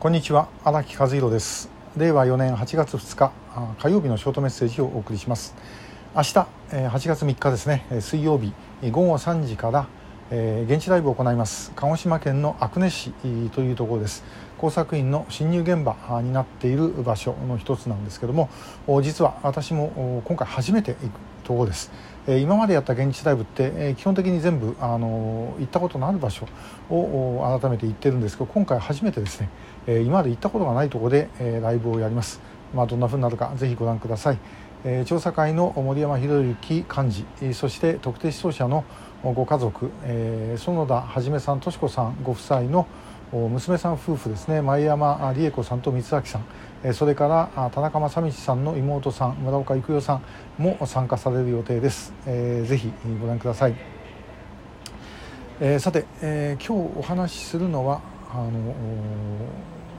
こんにちは荒木和弘です。令和4年8月2日火曜日のショートメッセージをお送りします。明日8月3日ですね水曜日午後3時から現地ライブを行います。鹿児島県の阿久根市というところです。工作員の侵入現場になっている場所の一つなんですけども実は私も今回初めて行くところです。今までやった現地ライブって基本的に全部あの行ったことのある場所を改めて行ってるんですけど今回初めてですね。え今まで行ったことがないところでライブをやります、まあ、どんなふうになるかぜひご覧ください。え調査会の森山博之幹事そして特定思想者のご家族え園田はさんとし子さんご夫妻の娘さん夫婦ですね。前山理恵子さんと光明さん。それから田中正道さんの妹さん村岡育代さんも参加される予定です、えー、ぜひご覧ください、えー、さて、えー、今日お話しするのはあの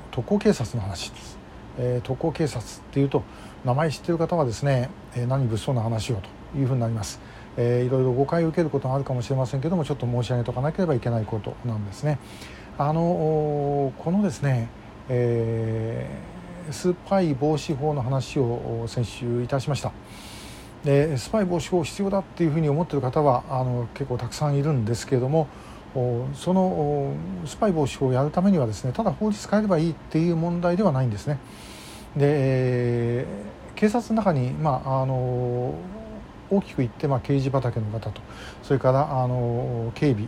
特攻警察の話です、えー、特攻警察っていうと名前知ってる方はですね、えー、何物騒な話をというふうになります。えー、いろいろ誤解を受けることがあるかもしれませんけどもちょっと申し上げとかなければいけないことなんですね。あのこのですね、えー、スパイ防止法の話を先週いたしました。でスパイ防止法必要だっていうふうに思ってる方はあの結構たくさんいるんですけれどもそのスパイ防止法をやるためにはですねただ法律変えればいいっていう問題ではないんですね。で警察の中に、まあ、あの大きく言って、まあ、刑事畑の方とそれからあの警備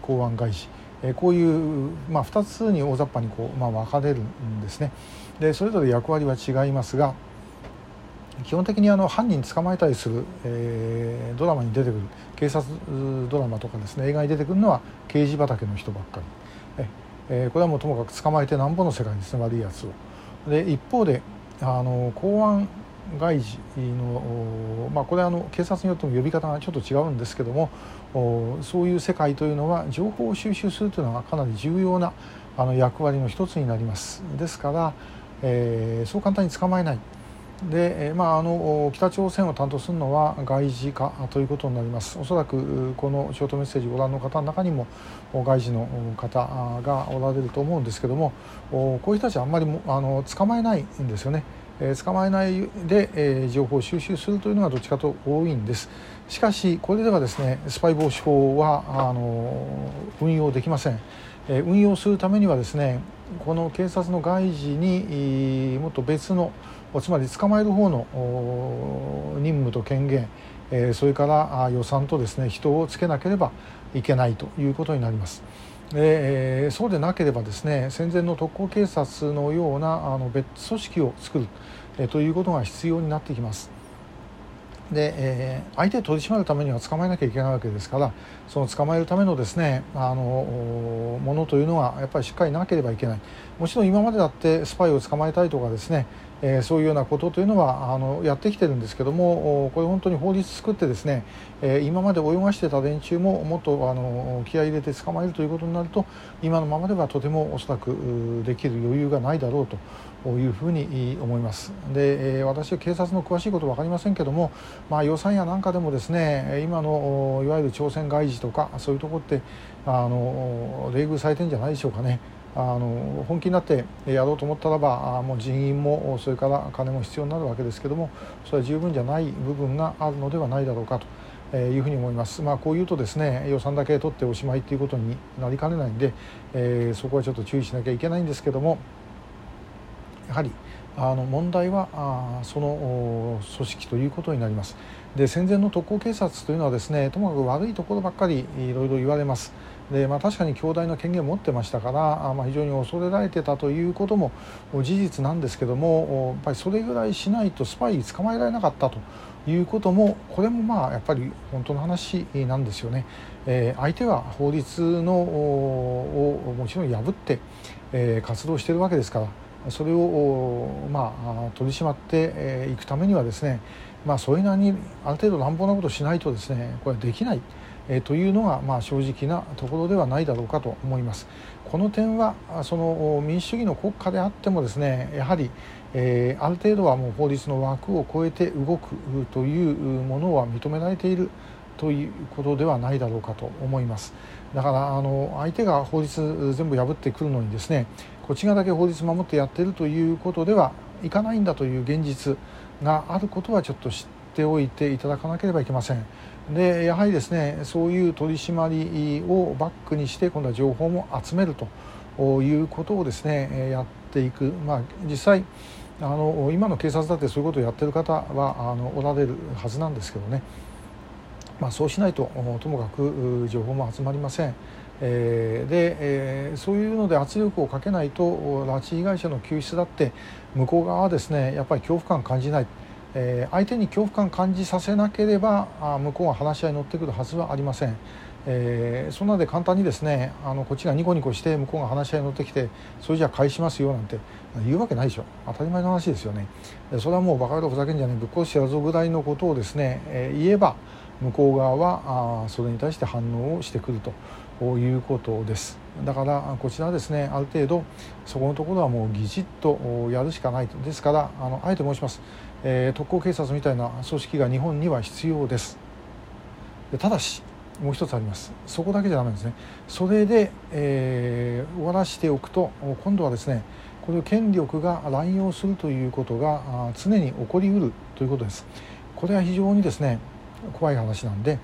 公安外事こういう、まあ、2つに大雑把にこう、まあ、分かれるんですね。でそれぞれ役割は違いますが基本的にあの犯人捕まえたりする、えー、ドラマに出てくる警察ドラマとかですね映画に出てくるのは刑事畑の人ばっかり。え、えー、これはもうともかく捕まえてなんぼの世界につながるやつを。で一方であの公安外事の、まあ、これはあの警察によっても呼び方がちょっと違うんですけどもそういう世界というのは情報を収集するというのはかなり重要なあの役割の一つになります。ですから、えー、そう簡単に捕まえない。で、まあ、あの北朝鮮を担当するのは外事課ということになります。おそらくこのショートメッセージをご覧の方の中にも外事の方がおられると思うんですけどもこういう人たちはあんまりあの捕まえないんですよね。え、捕まえないで、え、情報を収集するというのがどっちかと多いんです。しかしこれではですねスパイ防止法はあの運用できません、え、運用するためにはですねこの警察の外事にもっと別のつまり捕まえる方の任務と権限それから予算とですね人をつけなければいけないということになります。で、そうでなければですね戦前の特攻警察のようなあの別組織を作る、ということが必要になってきます。で、相手を取り締まるためには捕まえなきゃいけないわけですからその捕まえるためのですねあのものというのはやっぱりしっかりなければいけないもちろん今までだってスパイを捕まえたいとかですねえ、そういうようなことというのはあのやってきてるんですけどもこれ本当に法律作ってですね、え、今まで泳がしてた連中ももっとあの気合い入れて捕まえるということになると今のままではとてもおそらくできる余裕がないだろうというふうに思いますで、え、私は警察の詳しいことは分かりませんけども、まあ、予算やなんかでもですね今のいわゆる朝鮮外事とかそういうところってあの冷遇されてるんじゃないでしょうかね。あの本気になってやろうと思ったらばもう人員もそれから金も必要になるわけですけどもそれは十分じゃない部分があるのではないだろうかというふうに思います。まあ、こういうとですね予算だけ取っておしまいということになりかねないんで、えー、そこはちょっと注意しなきゃいけないんですけどもやはりあの問題はあその組織ということになります。で戦前の特攻警察というのはですねともかく悪いところばっかりいろいろ言われます。でまあ、確かに強大な権限を持ってましたから、まあ、非常に恐れられてたということも事実なんですけどもやっぱりそれぐらいしないとスパイ捕まえられなかったということもこれもまあやっぱり本当の話なんですよね。えー、相手は法律のをもちろん破って、えー、活動しているわけですからそれを、まあ、取り締まっていくためにはですね、まあ、それなりにある程度乱暴なことをしないとですねこれはできない。えというのが、まあ、正直なところではないだろうかと思います。この点はその民主主義の国家であってもですねやはり、えー、ある程度はもう法律の枠を超えて動くというものは認められているということではないだろうかと思いますだからあの相手が法律全部破ってくるのにですねこっち側だけ法律守ってやってるということではいかないんだという現実があることはちょっと知ておいていただかなければいけません。でやはりですねそういう取り締まりをバックにして今度は情報も集めるということをですねやっていく、まあ、実際あの今の警察だってそういうことをやってる方はあのおられるはずなんですけどね、まあ、そうしないとともかく情報も集まりません。えー、で、えー、そういうので圧力をかけないと拉致被害者の救出だって向こう側はですねやっぱり恐怖感感じない。えー、相手に恐怖感感じさせなければあ向こうが話し合いに乗ってくるはずはありません。えー、そんなで簡単にですねあのこっちがニコニコして向こうが話し合いに乗ってきてそれじゃあ返しますよなんて言うわけないでしょ。当たり前の話ですよね。それはもうバカ野郎ふざけんじゃねえ。ぶっ殺してやるぞぐらいのことをですね、えー、言えば向こう側はあそれに対して反応をしてくると。いうことです。だからこちらですねある程度そこのところはもうぎじっとやるしかないと。ですからあのあえて申します。えー、特攻警察みたいな組織が日本には必要です。ただしもう一つあります。そこだけじゃダメですね。それで、えー、終わらしておくと今度はですねこれを権力が乱用するということが常に起こりうるということです。これは非常にですね怖い話なんで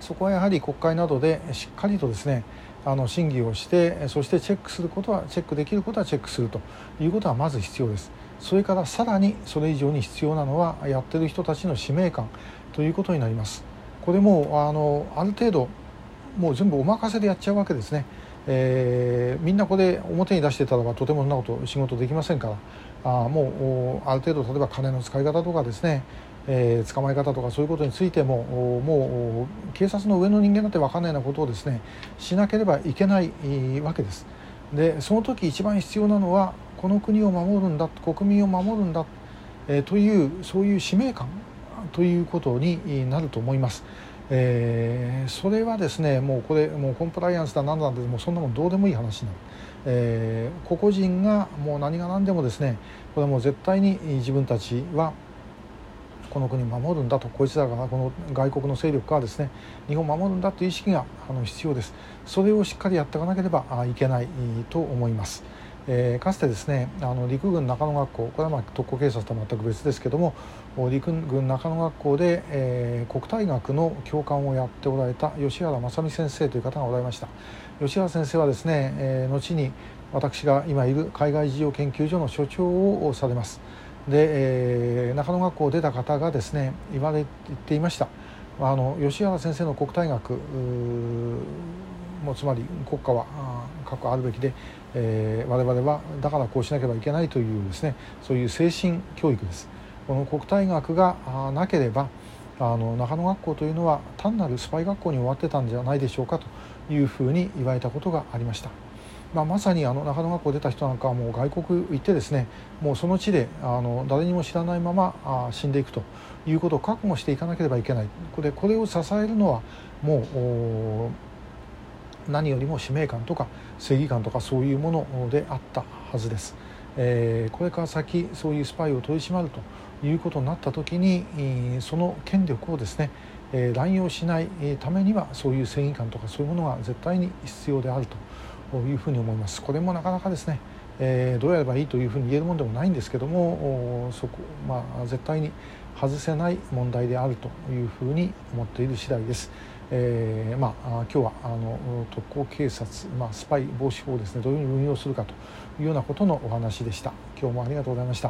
そこはやはり国会などでしっかりとですねあの審議をしてそしてチェックすることはチェックできることはチェックするということはまず必要です。それからさらにそれ以上に必要なのはやってる人たちの使命感ということになります。これもあのある程度もう全部お任せでやっちゃうわけですね、えー、みんなこれ表に出してたらばとてもそんなこと仕事できませんからあもうある程度例えば金の使い方とかですねえー、捕まえ方とかそういうことについてももう警察の上の人間だって分かんないようなことをですねしなければいけないわけです。でその時一番必要なのはこの国を守るんだ国民を守るんだ、えー、というそういう使命感ということになると思います。えー、それはですねもうこれもうコンプライアンスだ何なんでもうそんなもんどうでもいい話になる、えー、個々人がもう何が何でもですねこれはもう絶対に自分たちはこの国を守るんだとこいつらがこの外国の勢力からですね日本を守るんだという意識があの必要です。それをしっかりやっていかなければいけないと思います。えー、かつてですねあの陸軍中野学校これはまあ特攻警察とは全く別ですけども陸軍中野学校で、えー、国体学の教官をやっておられた吉原正美先生という方がおられました。吉原先生はですね、えー、後に私が今いる海外事業研究所の所長をされます。で、えー、中野学校を出た方がですね言われ言っていました。あの吉原先生の国体学もつまり国家は核あるべきで、えー、我々はだからこうしなければいけないというですねそういう精神教育です。この国体学がなければあの中野学校というのは単なるスパイ学校に終わってたんじゃないでしょうかと。いうふうに言われたことがありました。まあ、まさにあの中野学校出た人なんかはもう外国行ってですねもうその地であの誰にも知らないままあ死んでいくということを覚悟していかなければいけないこれこれを支えるのはもう何よりも使命感とか正義感とかそういうものであったはずです。えー、これから先そういうスパイを取り締まるということになった時にその権力をですねえ乱用しないためにはそういう正義感とかそういうものが絶対に必要であるというふうに思います。これもなかなかですね、え、どうやればいいというふうに言えるものでもないんですけどもそこ、まあ、絶対に外せない問題であるというふうに思っている次第です。えー、まあ、今日はあの特攻警察、まあ、スパイ防止法をですねどういうふうに運用するかというようなことのお話でした。今日もありがとうございました。